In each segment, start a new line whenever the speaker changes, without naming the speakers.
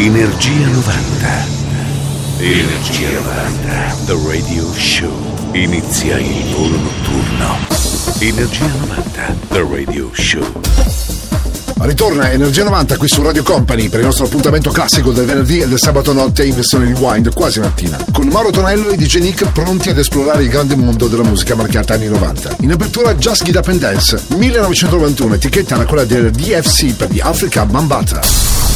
Energia 90. Energia 90. The Radio Show. Inizia il volo notturno. Energia 90. The Radio Show.
Ritorna Energia 90 qui su Radio Company per il nostro appuntamento classico del venerdì e del sabato notte in versione rewind quasi mattina. Con Mauro Tonello e DJ Nick pronti ad esplorare il grande mondo della musica marcata anni 90. In apertura Just Get Up and Dance 1991, etichetta era quella del DFC per di Africa Bambata.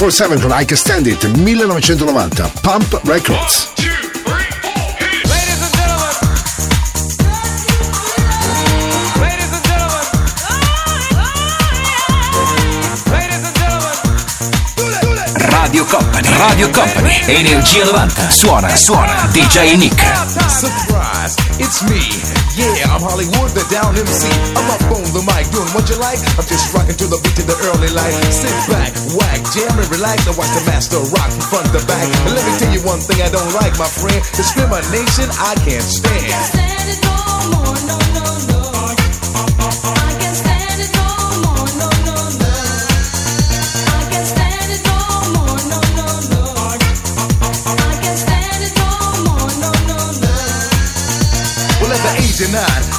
24-7 con I Can Stand It 1990 Pump Records.
Ladies and gentlemen. Ladies and gentlemen. Ladies and gentlemen.
Radio Company, Radio Company, Energia 90, suona, suona, DJ Nick.
Surprise, it's me. Yeah, I'm Hollywood, the down MC. I'm up on the mic doing what you like. I'm just rocking to the beat of the early light. Sit back, whack, jam and relax and watch the master rock from front to back. And let me tell you one thing I don't like, my friend. Discrimination I can't stand.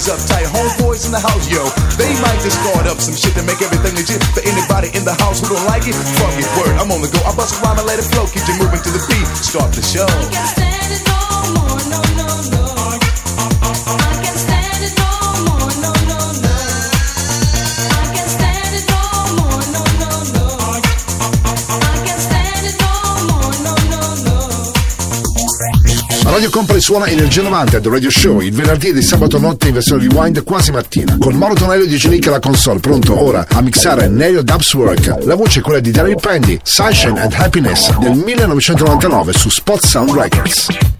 I
got the ladies uptight. Homeboys in the house, yo. They might just start up some shit to make everything legit. For anybody in the house who don't like it, fuck it, word. I'm on the go. I bust a rhyme and let it flow. Keep you moving to the beat. Start the show.
Suona Energia 90 The Radio Show il venerdì e di sabato notte in versione rewind quasi mattina. Con Mauro Tonello di Genica alla console. Pronto ora a mixare Nelio Dubswork la voce è quella di Daryl Pendy Sunshine and Happiness del 1999 su Spot Sound Records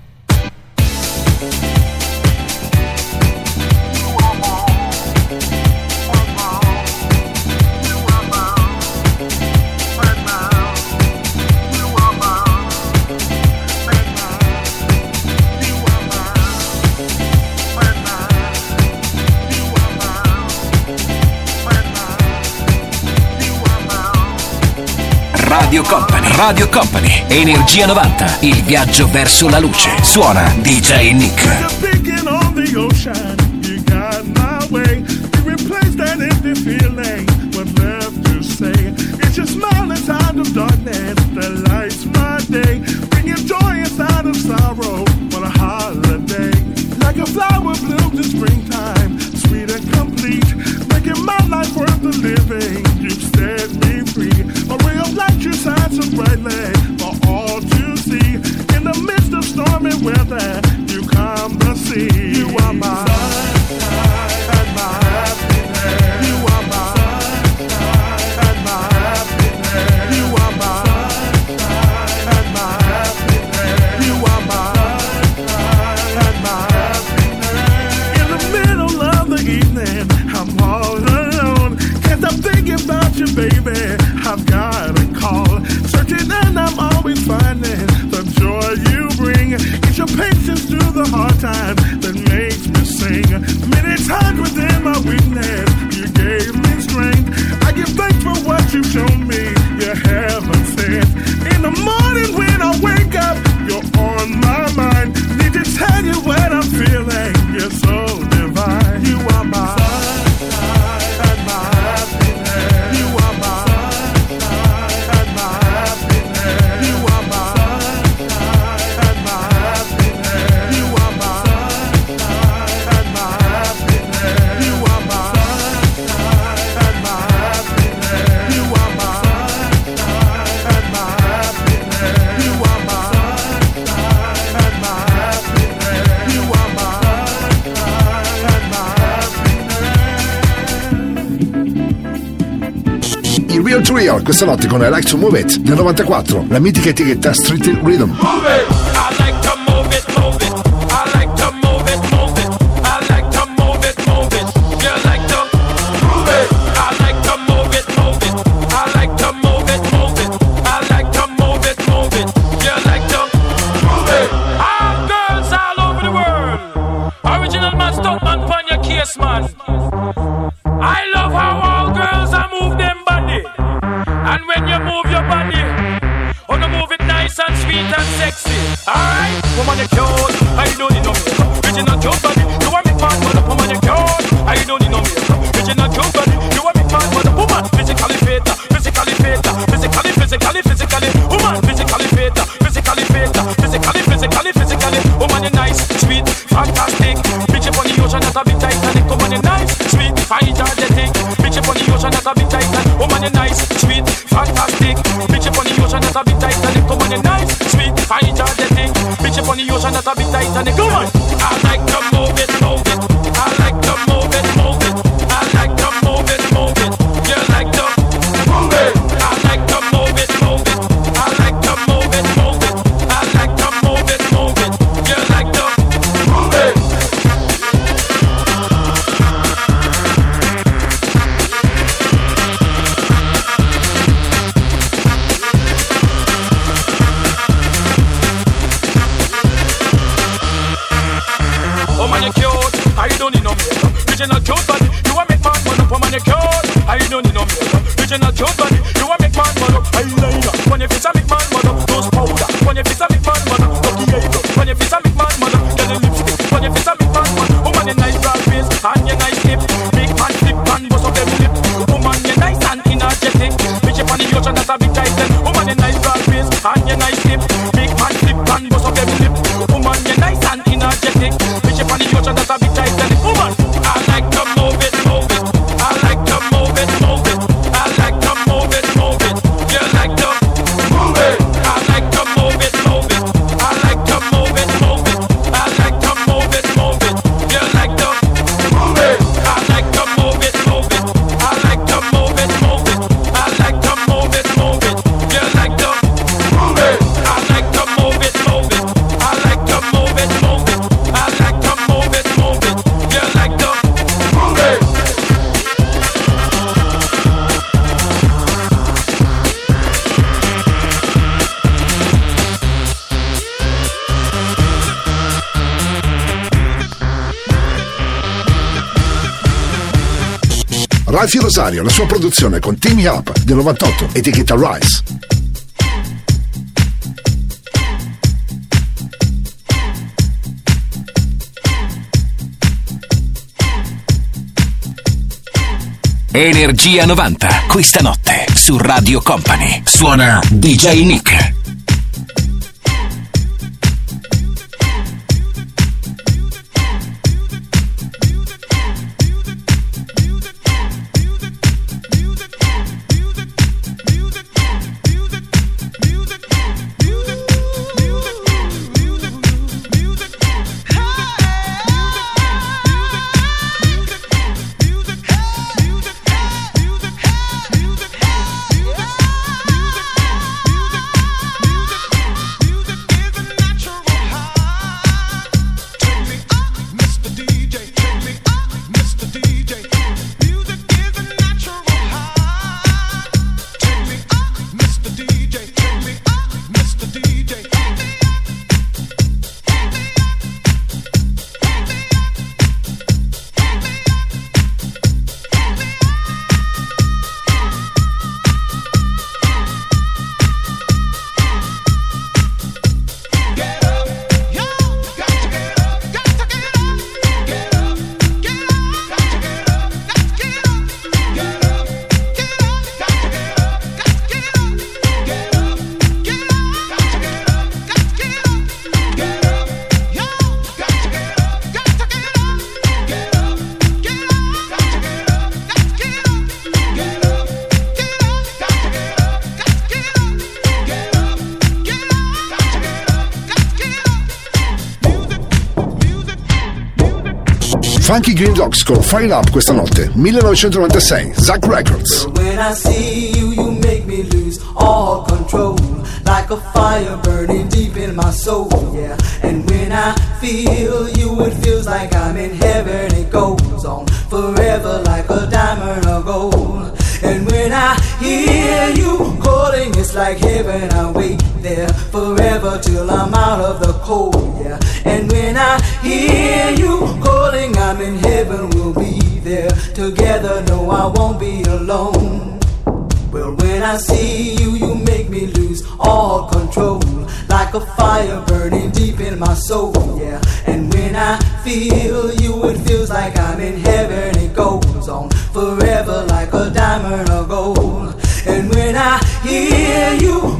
Radio Company. Radio Company. Energia 90. Il viaggio verso la luce. Suona DJ Nick.
living. You've light you shine so brightly for all to see. In the midst of stormy weather, you calm the sea. You are my sunshine and my happiness. You are my sunshine and my happiness. You are my sunshine and my happiness. You are my sunshine and my happiness. In the middle of the evening, I'm all alone. Can't stop thinking about you, baby and I'm always finding the joy you bring. It's your patience through the hard times that makes me sing. Many times within my weakness, you gave me strength. I give thanks for what you've shown me. You haven't said. In the morning when I wake up, you're on my mind. Need to tell you what I'm feeling. You're so
questa notte con I Like to Move It del 94, la mitica etichetta Street Rhythm.
Move it! Motion that a bit tight and it come on!
Ralphie Rosario, la sua produzione con Team Up del 98, etichetta Rise.
Energia 90, questa notte su Radio Company. Suona DJ Nick.
Green Dogs con Fire Up questa notte, 1996, Zack Records.
When I see you, you make me lose all control. Like a fire burning deep in my soul, yeah. And when I feel you, it feels like I'm in heaven. It goes on forever like a diamond or gold. And when I hear you calling, it's like heaven. I wait there forever till I'm out of the cold, yeah. And when I hear you In heaven. We'll be there together. No, I won't be alone. Well, when I see you, you make me lose all control. Like a fire burning deep in my soul, yeah. And when I feel you, it feels like I'm in heaven. It goes on forever like a diamond or gold. And when I hear you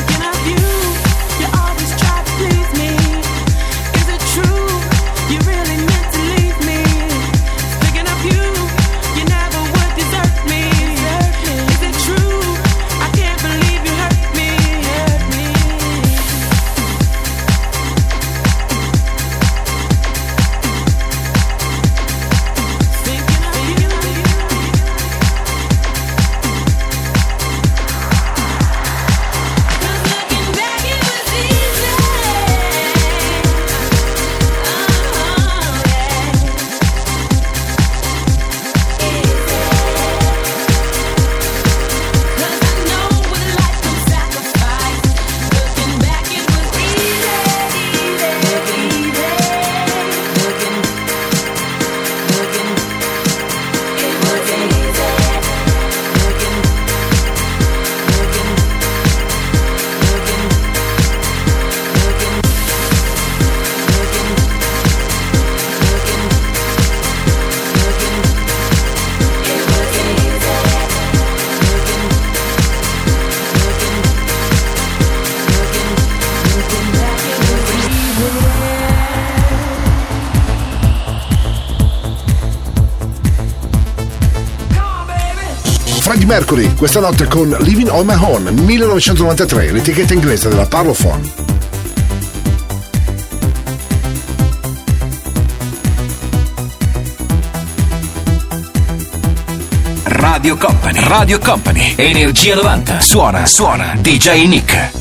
Mercury, questa notte con Living on My Own 1993, l'etichetta inglese della Parlophone.
Radio Company, Radio Company, Energia 90, suona, suona, DJ Nick.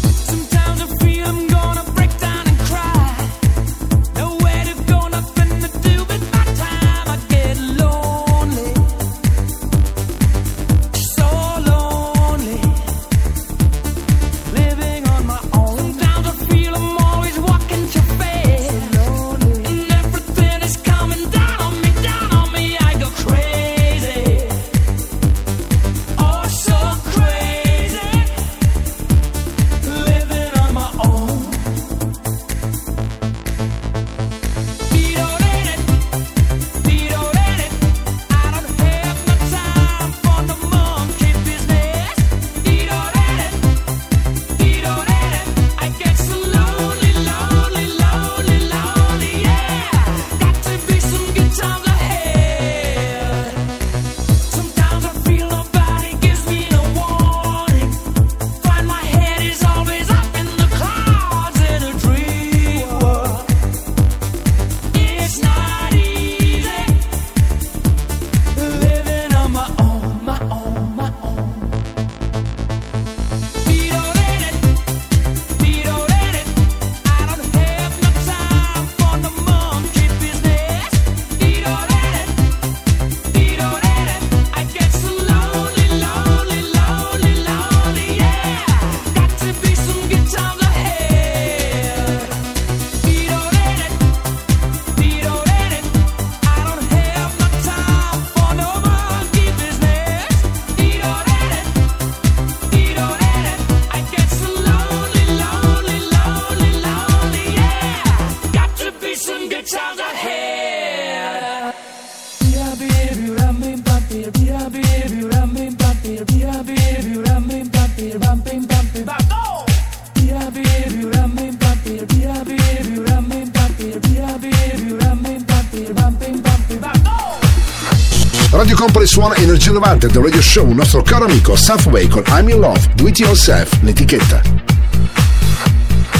cantante del radio show un nostro caro amico Safway con I'm in Love, Do It Yourself, l'etichetta.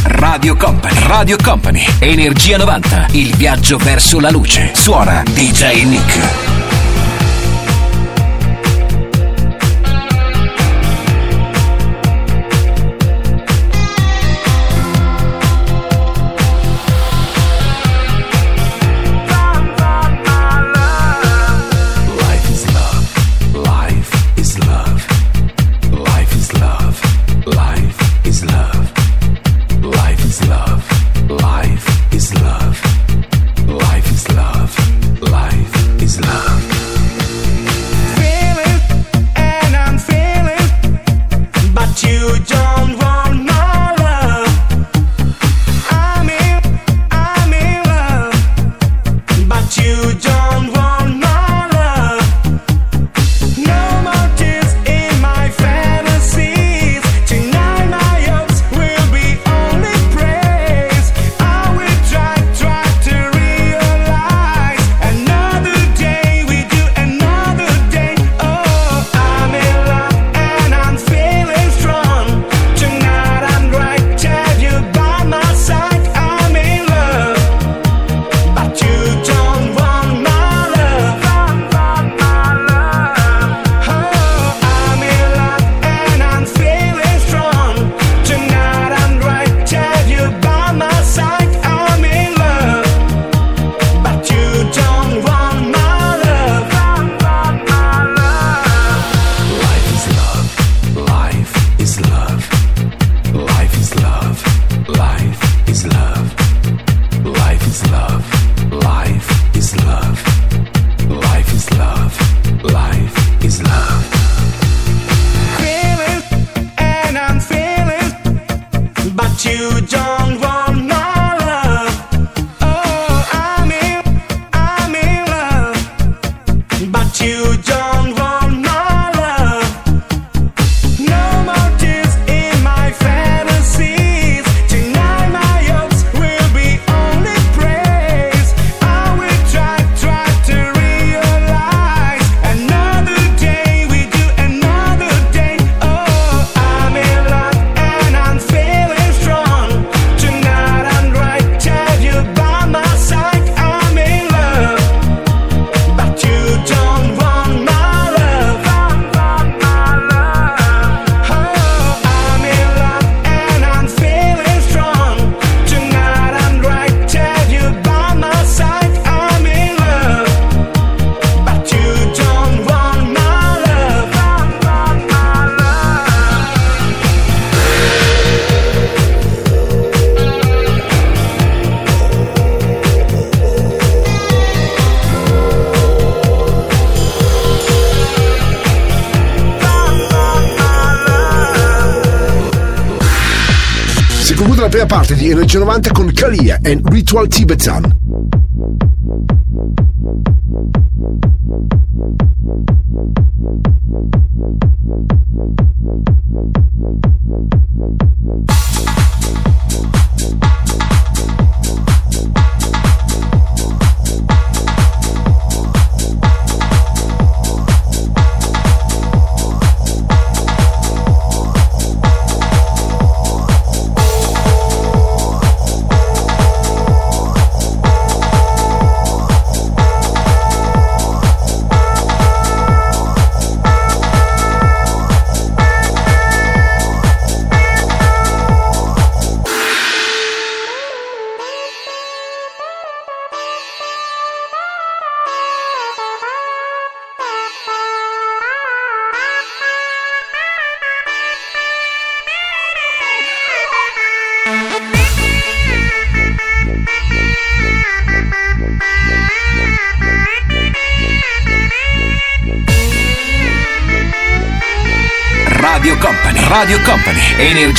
Radio Company, Radio Company, Energia 90, il viaggio verso la luce. Suona DJ Nick.
E Ritual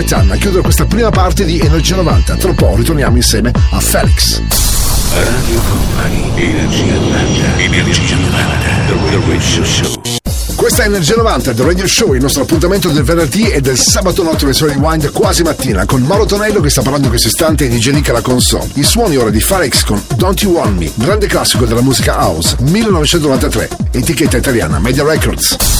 Tibetan a chiudere questa prima parte di Energia 90. Tra un po' ritorniamo insieme a Felix.
Radio Company, Energia 90, Energia 90, The Radio Show.
Questa è Energia 90 del Radio Show, il nostro appuntamento del venerdì e del sabato notte versione rewind quasi mattina con Mauro Tonello che sta parlando in questo istante di Genica la console. I suoni ora di Felix con Don't You Want Me, grande classico della musica house, 1993, etichetta italiana Media Records.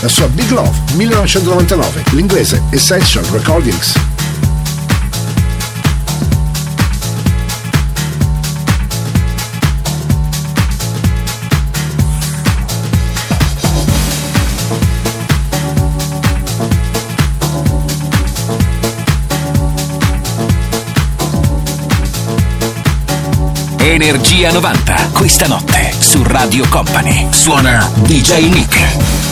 La sua Big Love 1999, l'inglese Essential Recordings.
Energia 90, questa notte su Radio Company. Suona DJ Nick.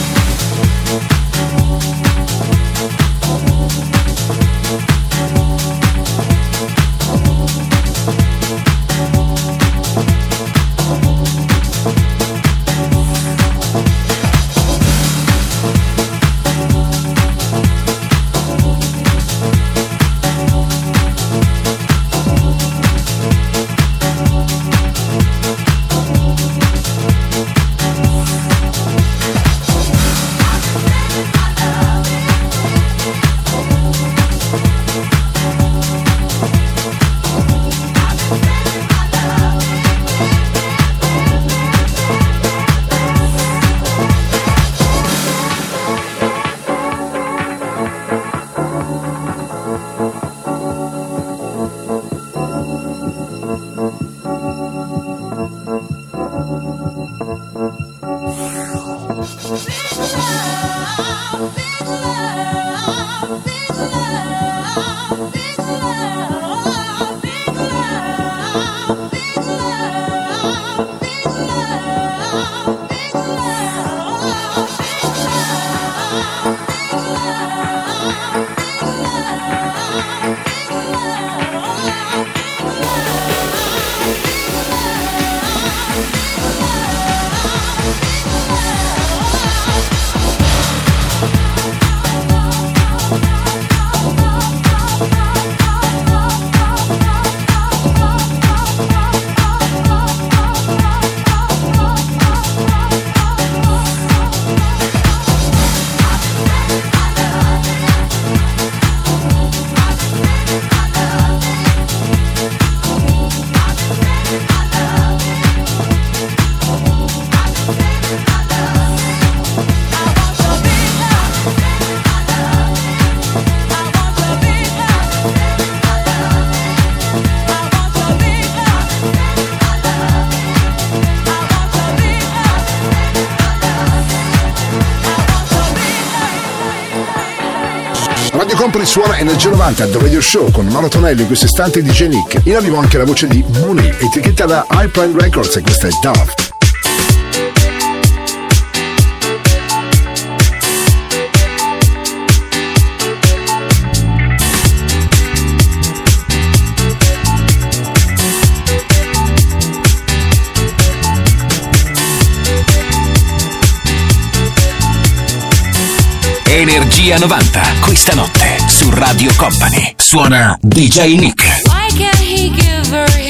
Company suona Energia 90 The Radio Show con Mauro Tonello in questo istante di Nick. In arrivo anche la voce di Mooney, etichetta da High Prime Records e questa è Daft.
Energia 90, questa notte su Radio Company. Suona DJ Nick.
Why can't he give her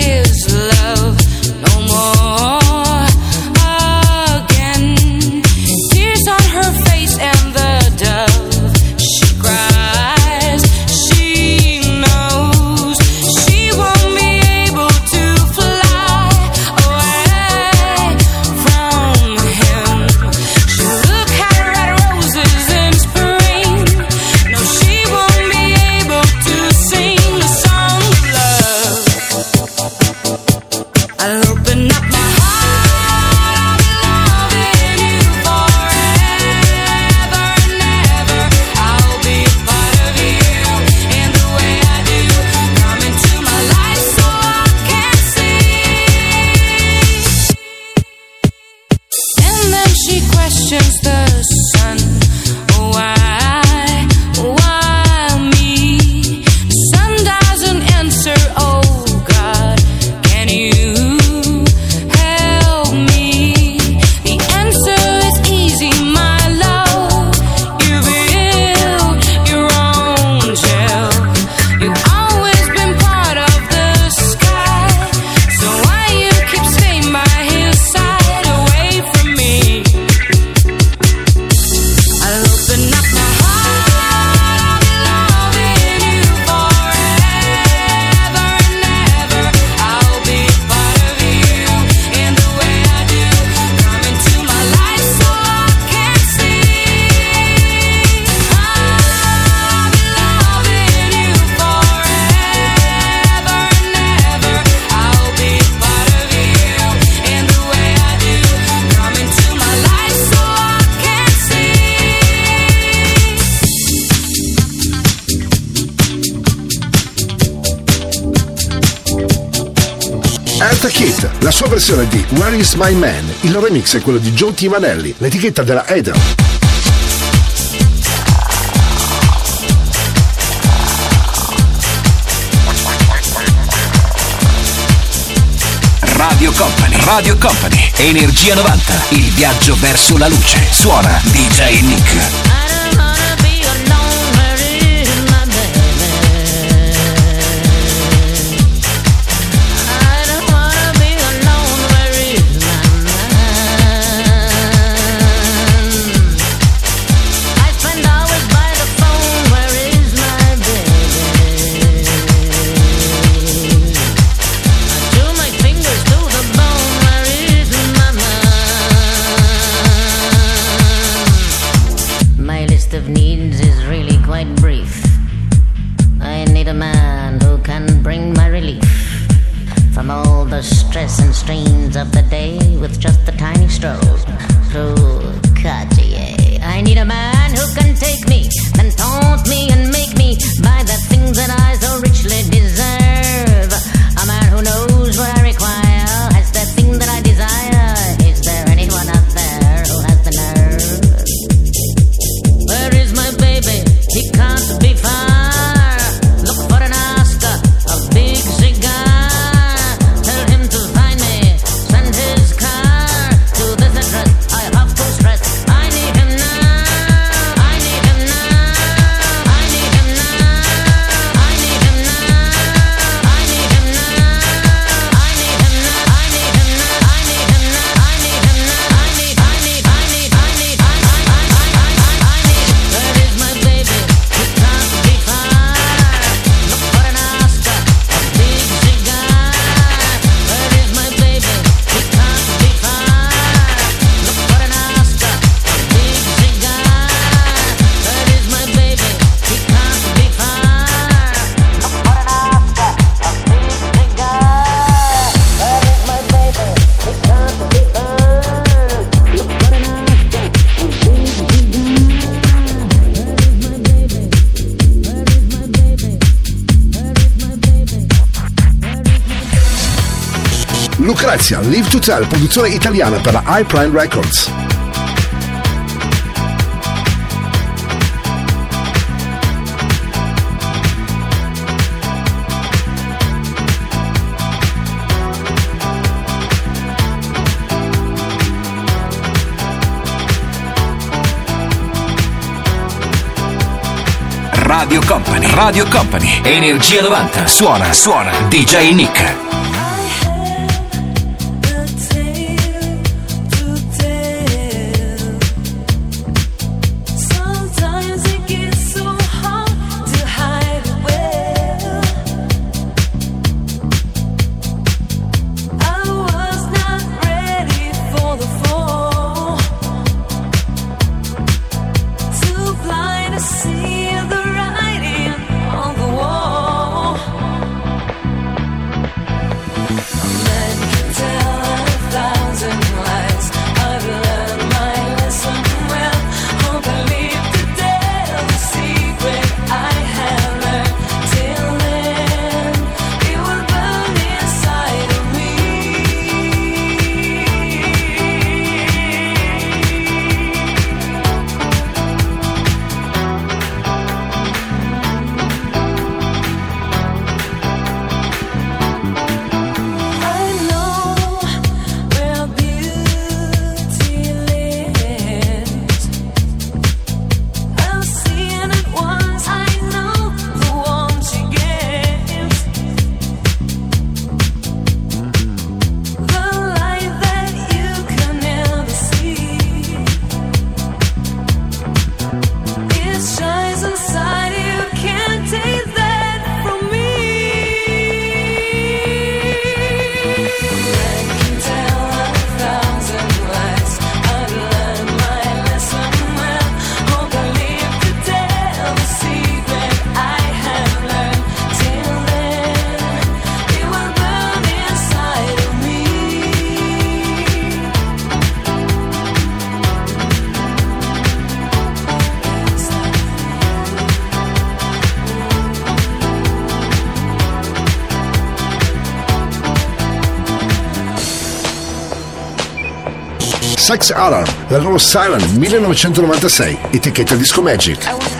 Where is my man? Il remix è quello di Joe Timanelli, l'etichetta della Edel.
Radio Company, Radio Company, Energia 90, il viaggio verso la luce. Suona DJ Nick.
Suzzar, produzione italiana per la iPrime Records.
Radio Company, Radio Company, Energia 90, suona, suona, DJ Nick.
Sex Alarm, la loro Siren 1996, etichetta Disco Magic.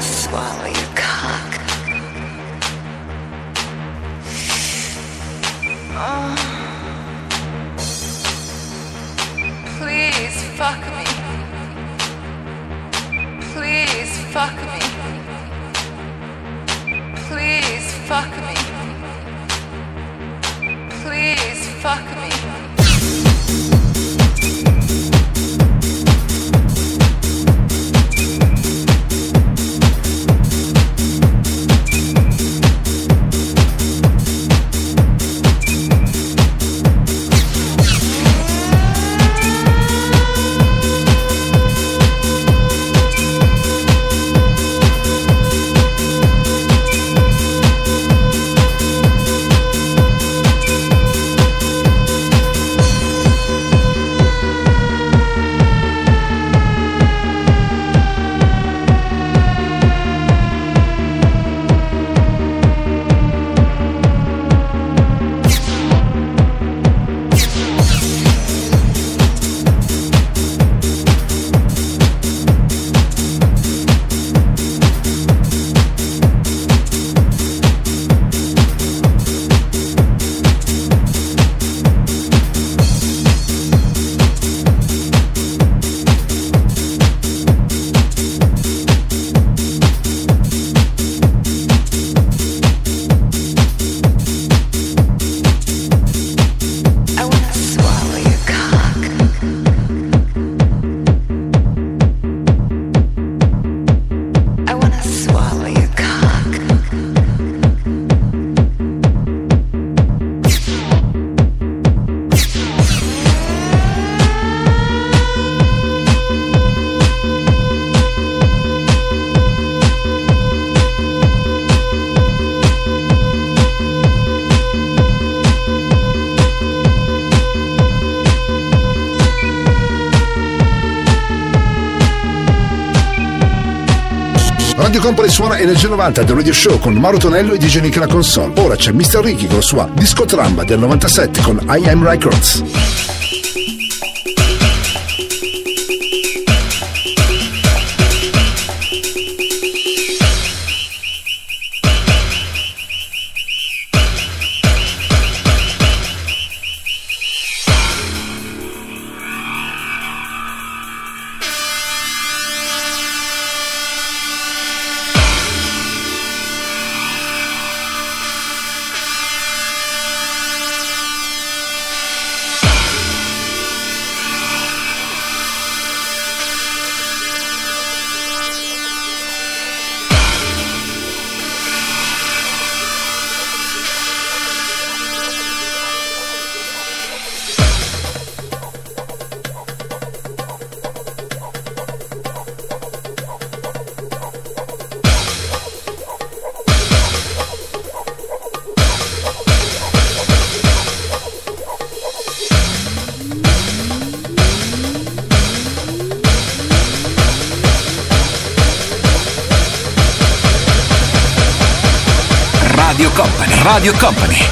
Radio Company suona Energia 90 del Radio Show con Mauro Tonello e DJ Nick alla console. Ora c'è Mr. Ricky con la sua Disco Tramba del 97 con I Am Records.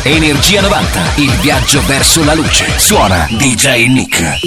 Energia 90, il viaggio verso la luce. Suona DJ Nick.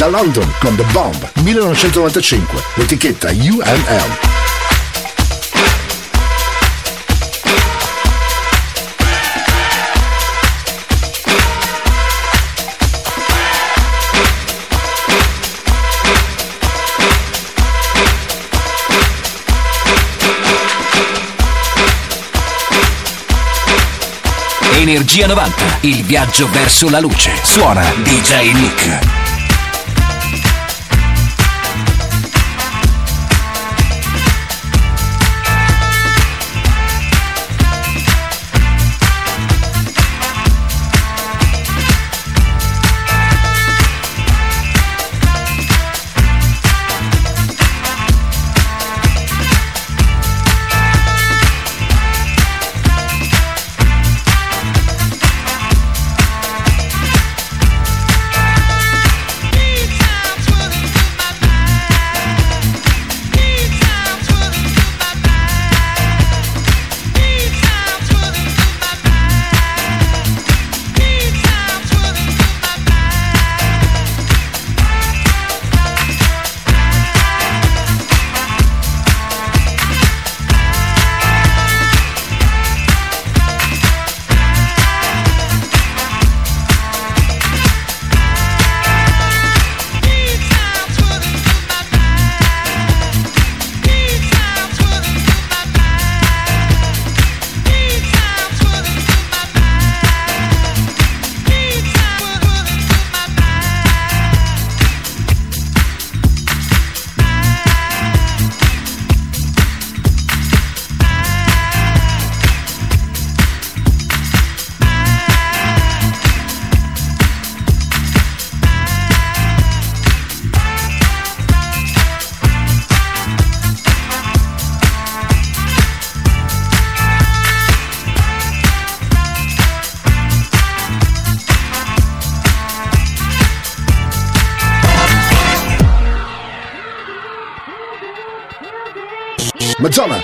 da London con The Bomb 1995, l'etichetta UML.
Energia 90, il viaggio verso la luce. Suona DJ Nick.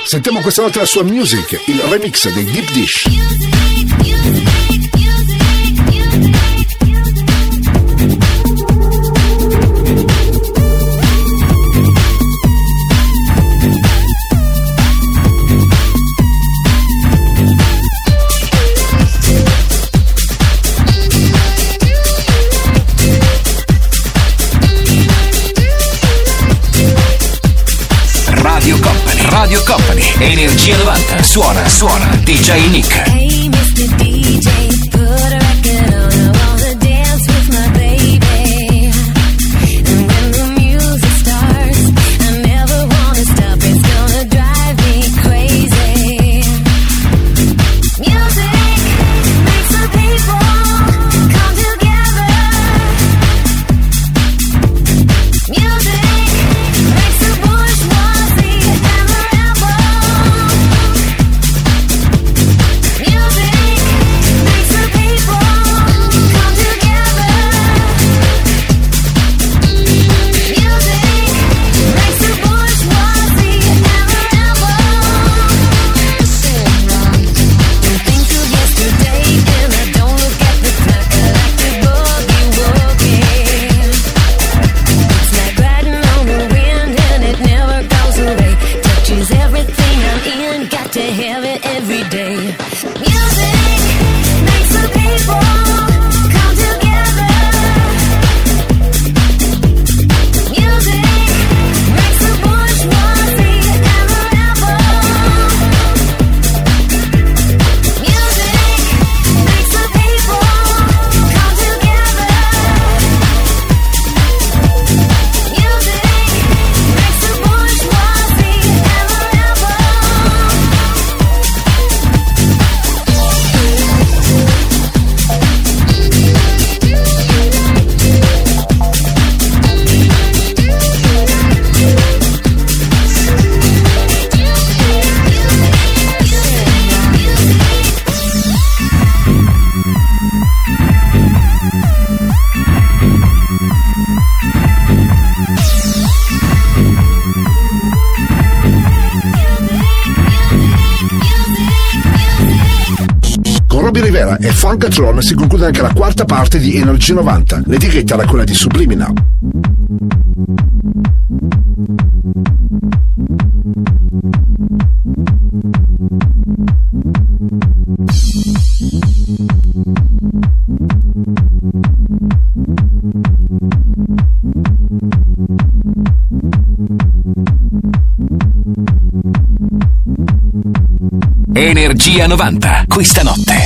Sentiamo questa volta la sua music, il remix dei Deep Dish.
10.90. Suona, suona, DJ Nick.
Hey, Mr. DJ.
parte di Energy 90. L'etichetta era quella di Subliminal.
Energia 90, questa notte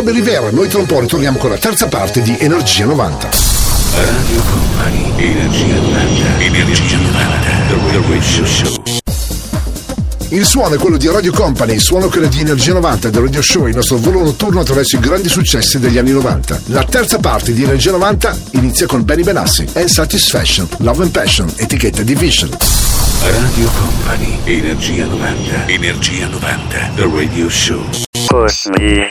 Robby Rivera noi tra un po' ritorniamo con la terza parte di Energia 90.
Radio Company, Energia 90, Energia 90, The Radio Show.
Il suono è quello di Radio Company, il suono è quello di Energia 90 del Radio Show, il nostro volo notturno attraverso i grandi successi degli anni 90. La terza parte di Energia 90 inizia con Benny Benassi and Satisfaction, Love and Passion, etichetta Division.
Radio Company, Energia 90, Energia 90, The Radio Show.
Push me,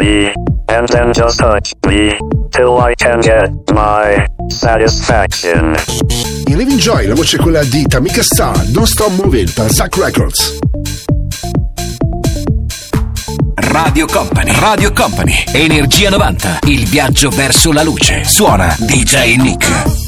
Me, and then just touch me, till I can get my satisfaction.
In Living Joy la voce è quella di Tamika Star, Don't Stop Moving per Zack Records.
Radio Company, Radio Company, Energia 90, il viaggio verso la luce. Suona DJ Nick.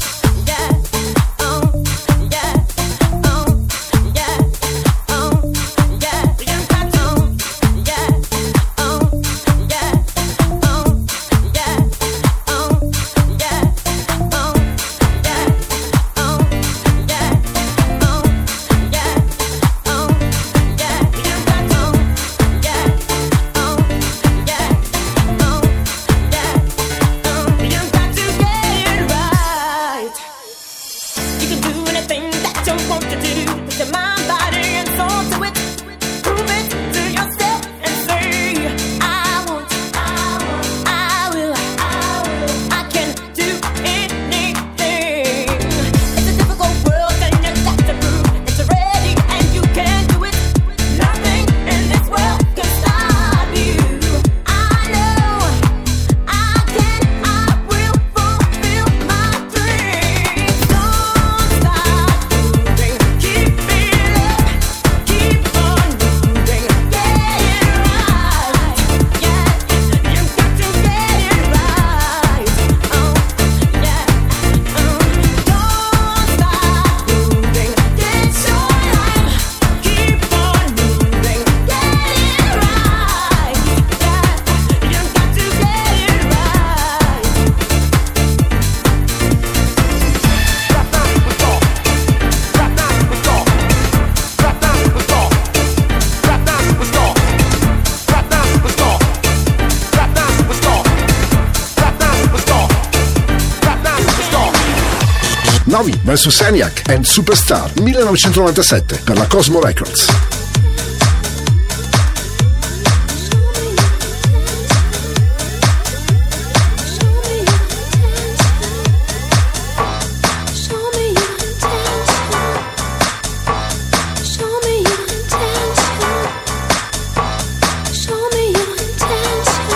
Novi vs Seniac and Superstar 1997 per la Cosmo Records.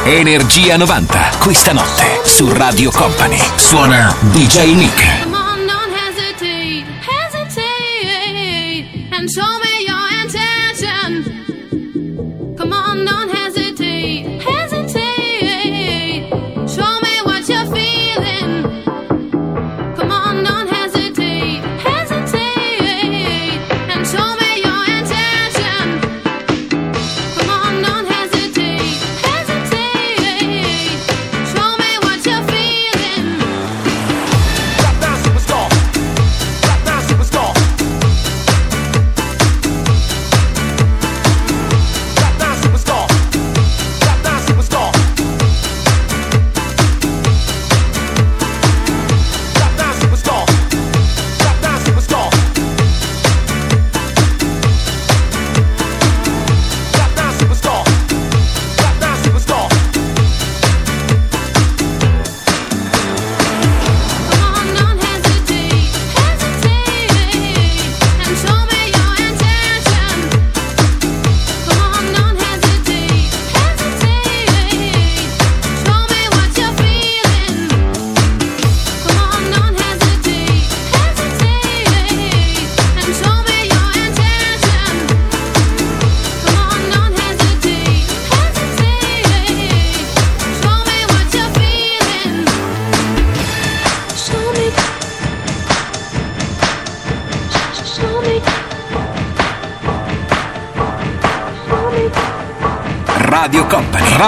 Energia 90, questa notte su Radio Company. Suona DJ Nick.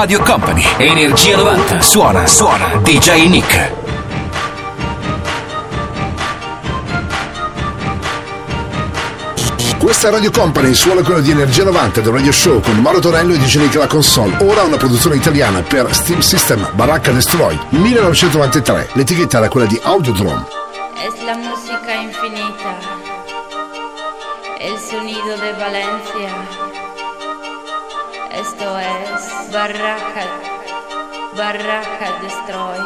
Radio Company, Energia 90. Suona, suona DJ Nick.
Questa è Radio Company, suona quello di Energia 90 del Radio Show con Mauro Tonello e DJ Nick alla console. Ora una produzione italiana per Steam System Baracca Destroy 1993. L'etichetta era quella di Autodrome.
Es la música infinita, el sonido de Valencia. Es Barraca, Barraca Destroy.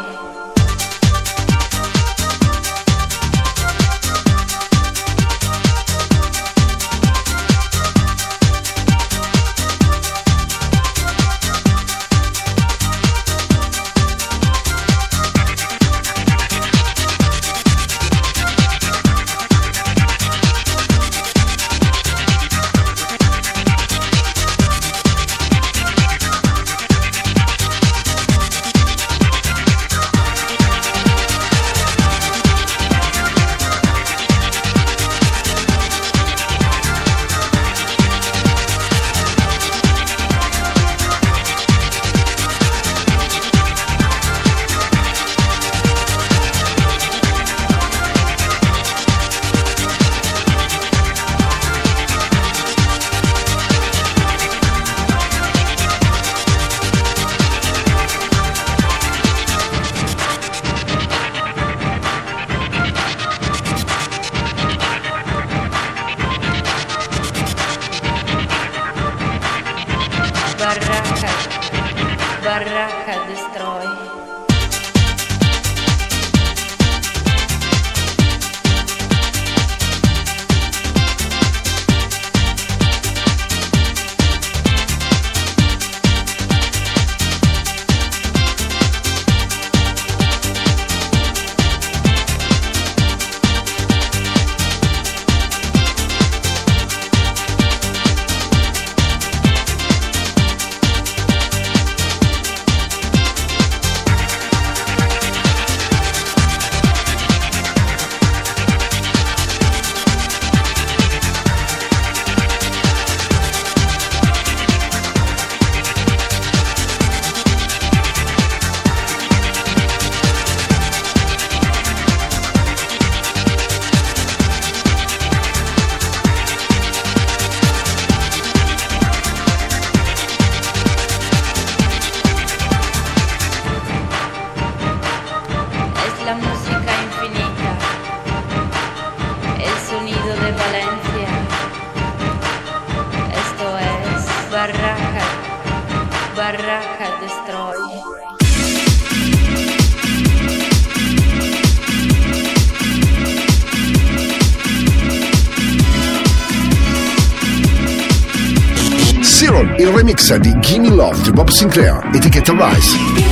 Love di Bob Sinclair, etichetta Rise.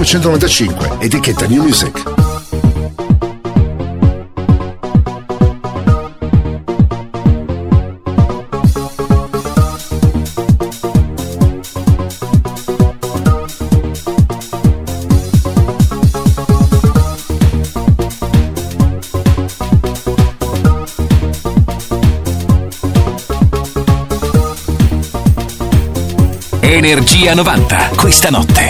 1995, etichetta New Music.
Energia 90, questa notte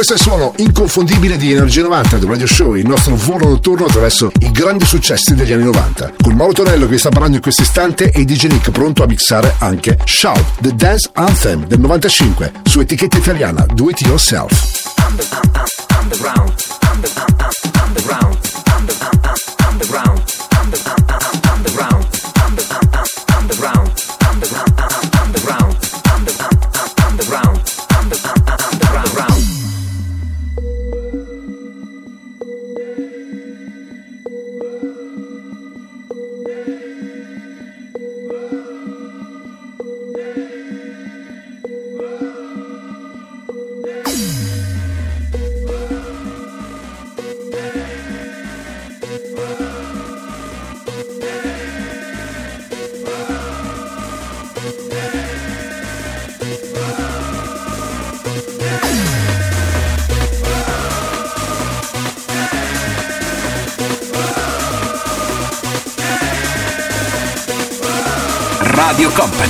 Questo è il suono inconfondibile di Energia 90 del Radio Show, il nostro volo notturno attraverso i grandi successi degli anni 90. Con Mauro Tonello che vi sta parlando in questo istante e DJ Nick pronto a mixare anche Shout, The Dance Anthem del 95 su etichetta italiana Do It Yourself.
Radio Company,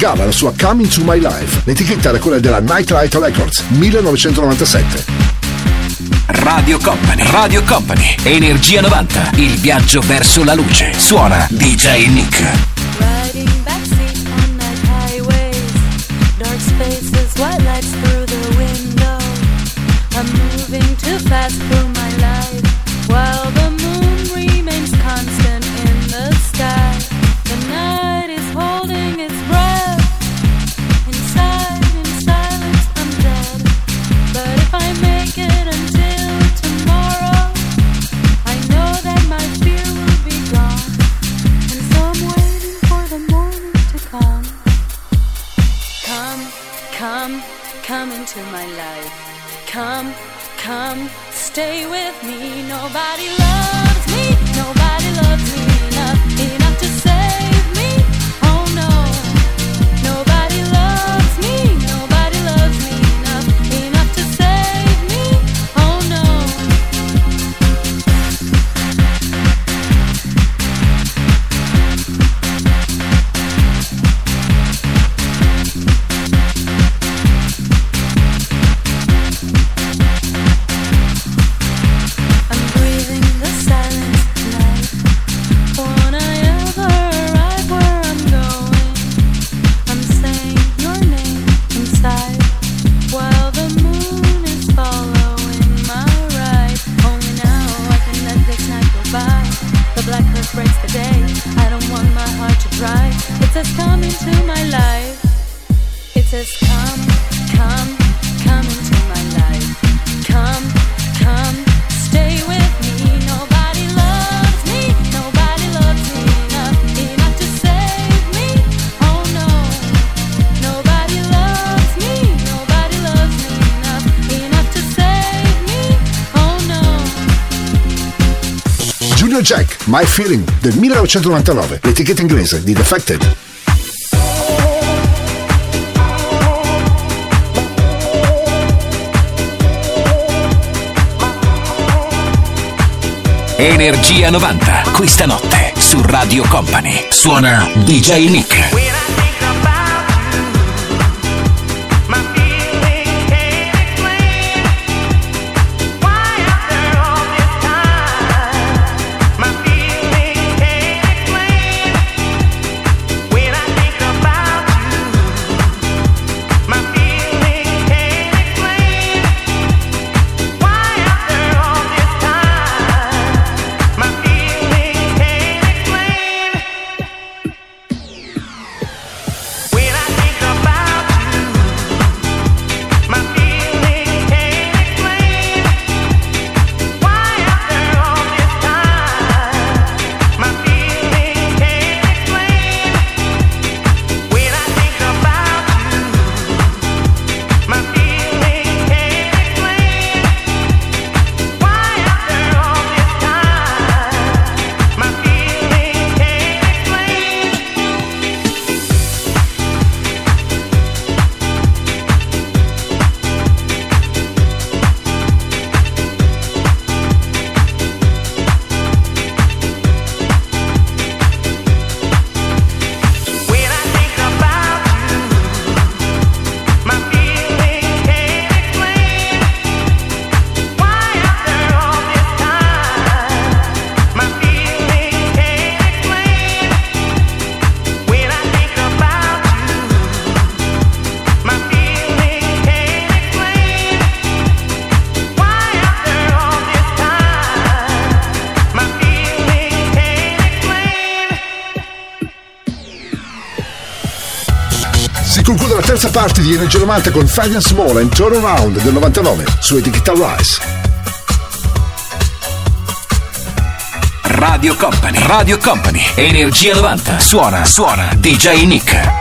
pubblicava la sua Coming to My Life. L'etichetta era quella della Nightlight Records, 1997.
Radio Company, Radio Company, Energia 90, il viaggio verso la luce. Suona DJ Nick.
My
Feeling del 1999, l'etichetta inglese di Defected.
Energia 90, questa notte su Radio Company. Suona DJ Nick.
di Reggio 90 con Fabian Small and Turnaround del 99 su etichetta Rise.
Radio Company, Radio Company, Energia 90, suona, suona, DJ Nick.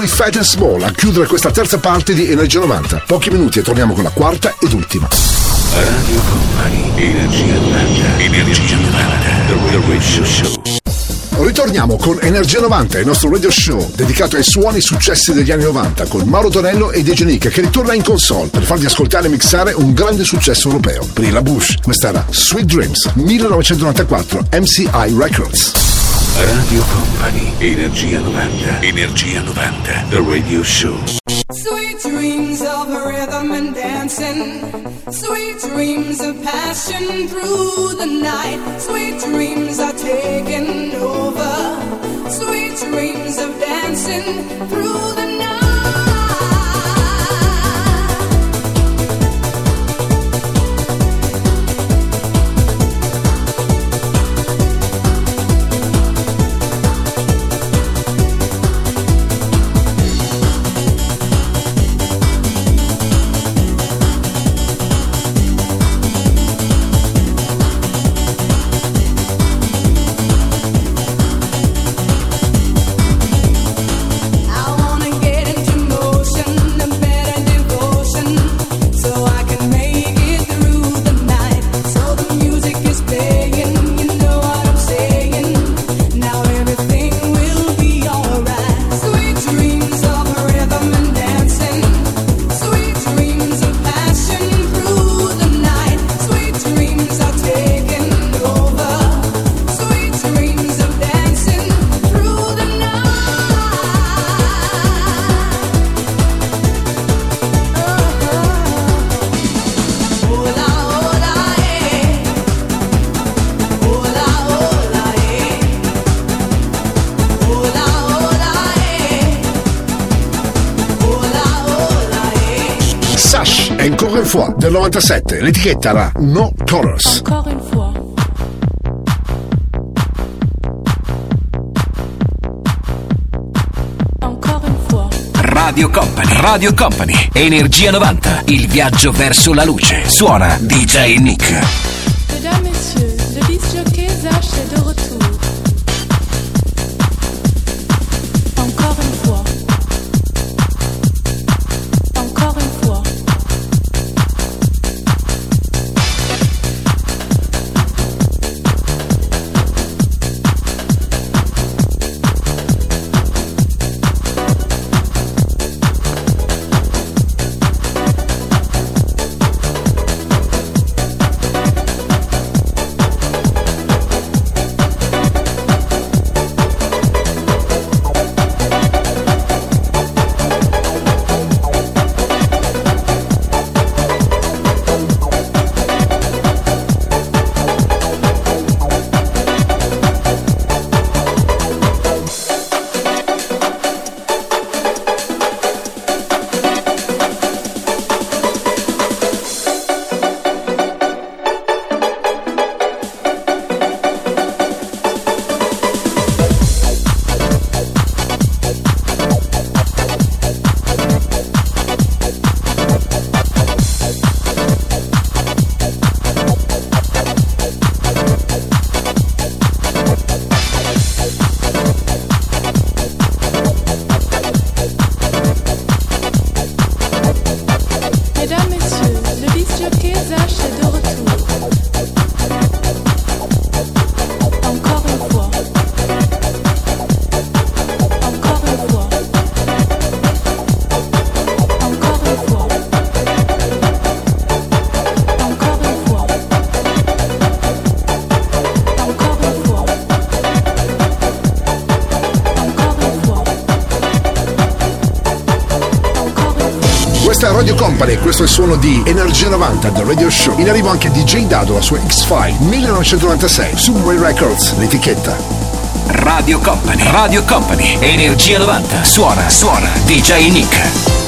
Erano i Fat and Small a chiudere questa terza parte di Energia 90. Pochi minuti e torniamo con la quarta ed ultima.
Radio Company, Energia 90, Energia 90, The Radio Show.
Ritorniamo con Energia 90, il nostro radio show dedicato ai suoni successi degli anni 90 con Mauro Tonello e DJ Nick che ritorna in console per farvi ascoltare e mixare un grande successo europeo. La Bush, questa era Sweet Dreams 1994 MCI Records.
Radio Company, Energia 90, Energia 90, The Radio Show.
Sweet dreams of rhythm and dancing. Sweet dreams of passion through the night. Sweet dreams are taking over. Sweet dreams of dancing through the night.
97, l'etichetta era No Colors.
Encore une fois. Encore une fois.
Radio Company, Radio Company, Energia 90, il viaggio verso la luce. Suona DJ Nick.
Suono di Energia 90 del Radio Show. In arrivo anche DJ Dado, la sua X-File 1996, Subway Records, l'etichetta.
Radio Company, Radio Company, Energia 90. Suona, suona, DJ Nick.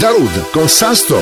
Darud con
Sasto.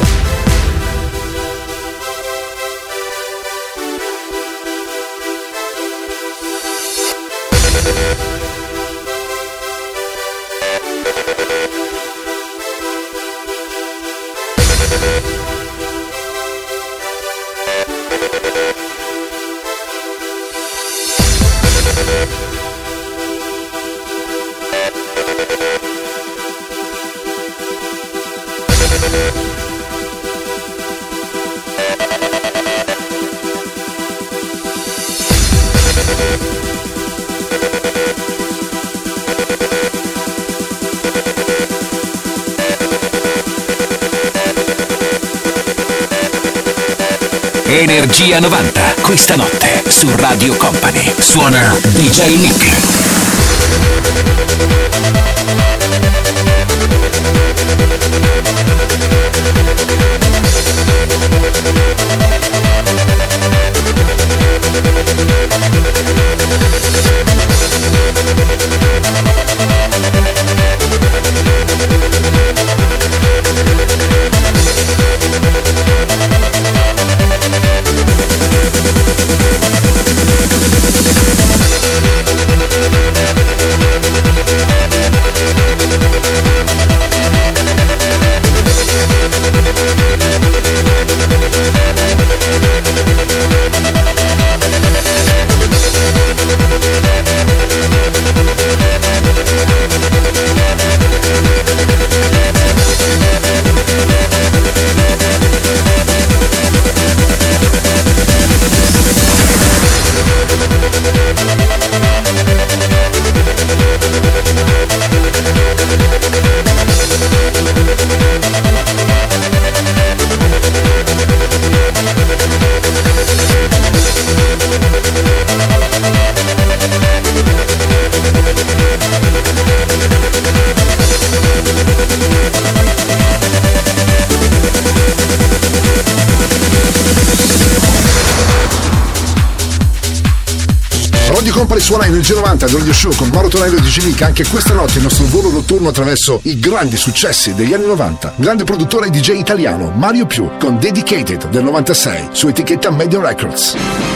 Nick
anche questa notte il nostro volo notturno attraverso i grandi successi degli anni 90. Grande produttore DJ italiano Mario Più con Dedicated del 96 su etichetta Media Records.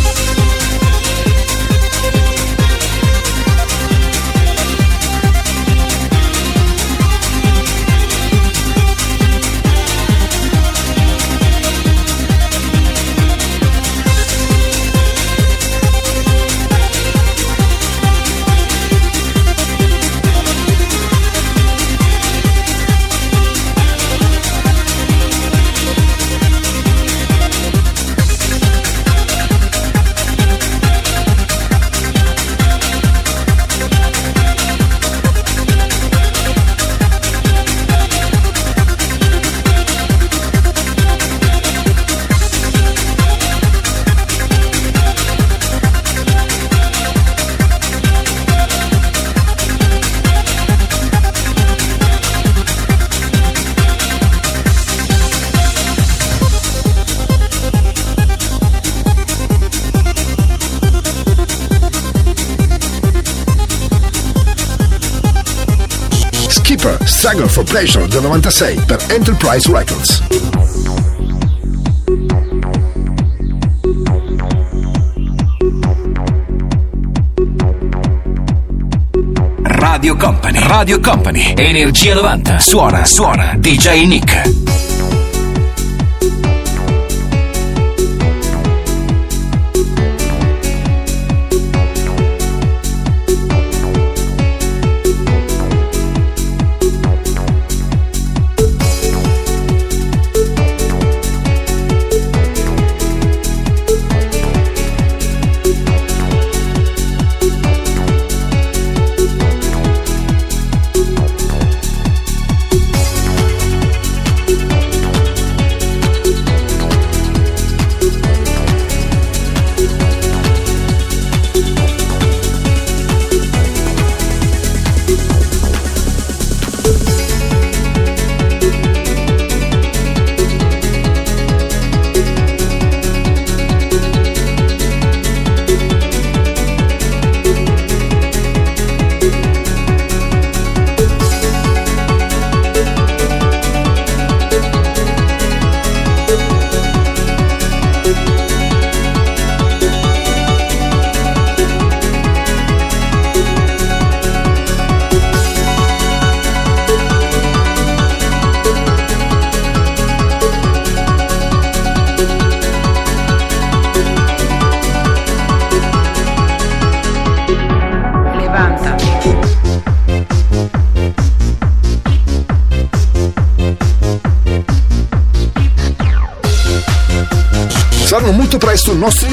For Pleasure del 96 per Enterprise Records. Radio Company. Radio Company. Energia 90. Suona, suona. DJ Nick.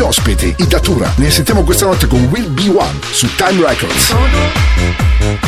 Ospiti, i Datura. Ne sentiamo questa notte con Will Be One su Time Records.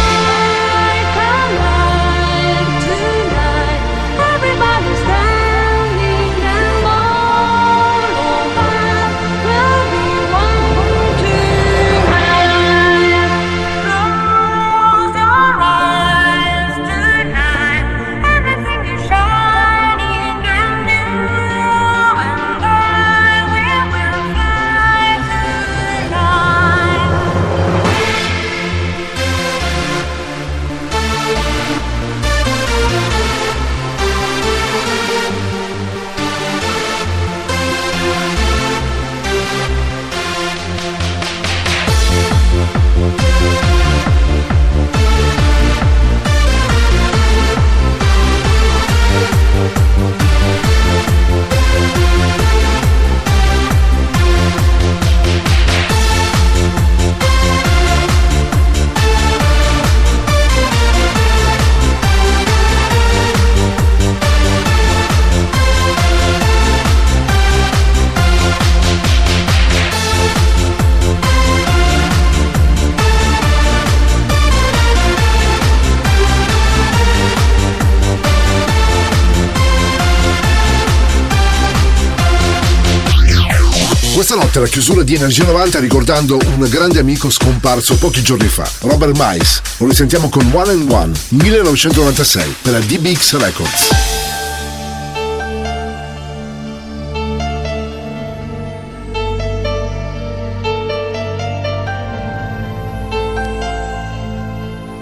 La chiusura di Energia 90 ricordando un grande amico scomparso pochi giorni fa, Robert Miles. Lo risentiamo con One and One 1996 per la DBX Records.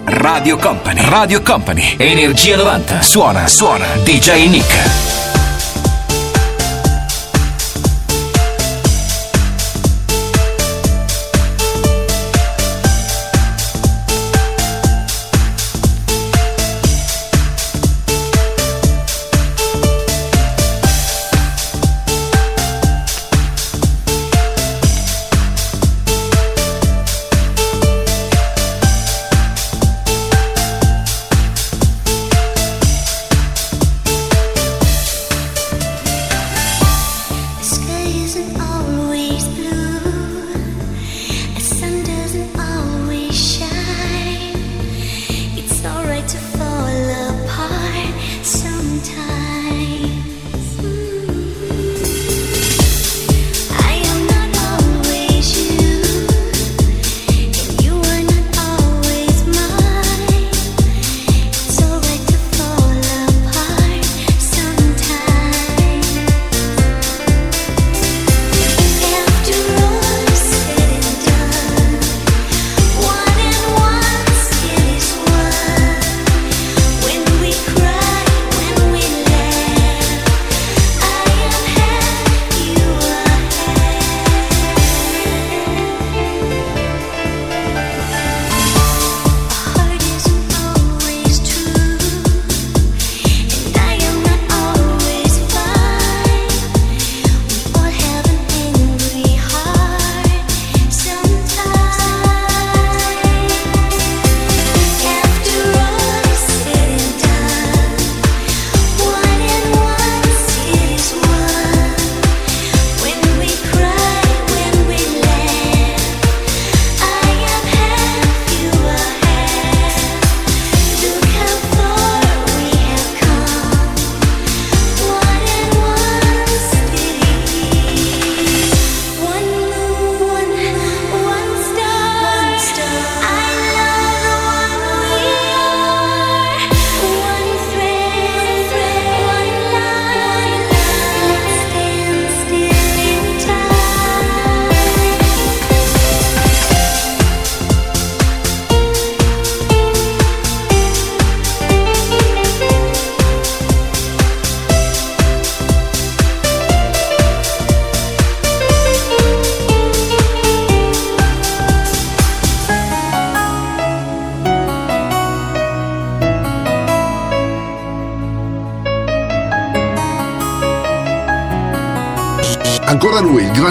Radio Company, Radio Company, Energia 90, suona, suona, DJ Nick.
time.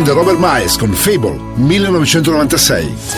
Robert Miles con Fable 1996.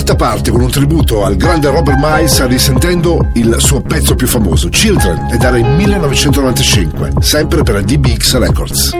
Quarta parte con un tributo al grande Robert Miles risentendo il suo pezzo più famoso, Children, ed era il 1995, sempre per la DBX Records.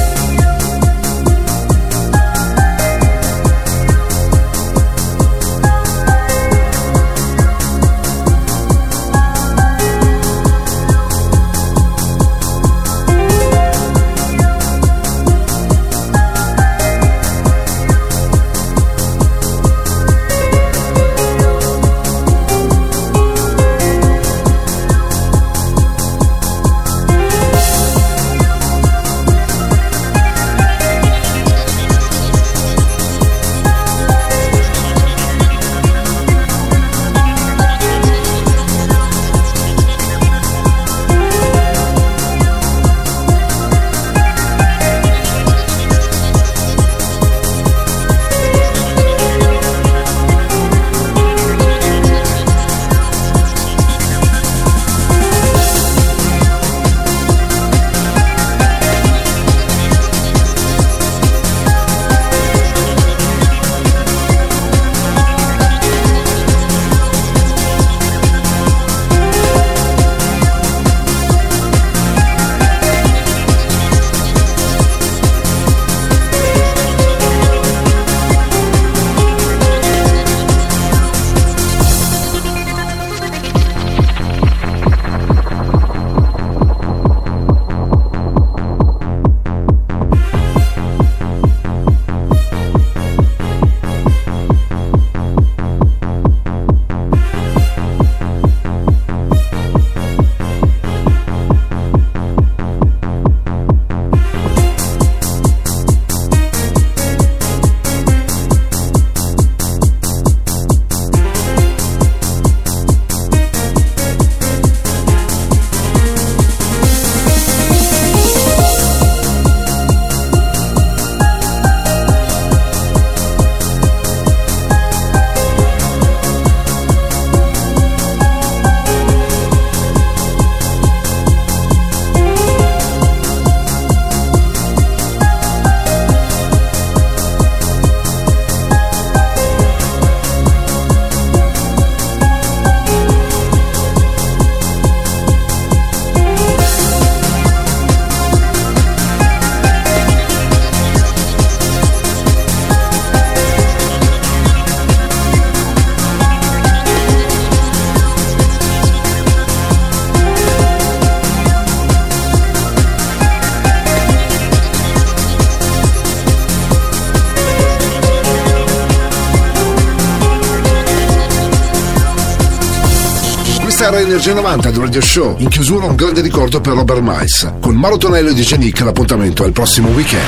Radio Show. In chiusura un grande ricordo per Robert Miles. Con Mauro Tonello e DJ Nick l'appuntamento il prossimo weekend.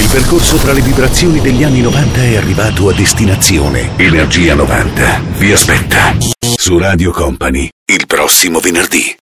Il percorso tra le vibrazioni degli anni 90 è arrivato a destinazione. Energia 90 vi aspetta su Radio Company il prossimo venerdì.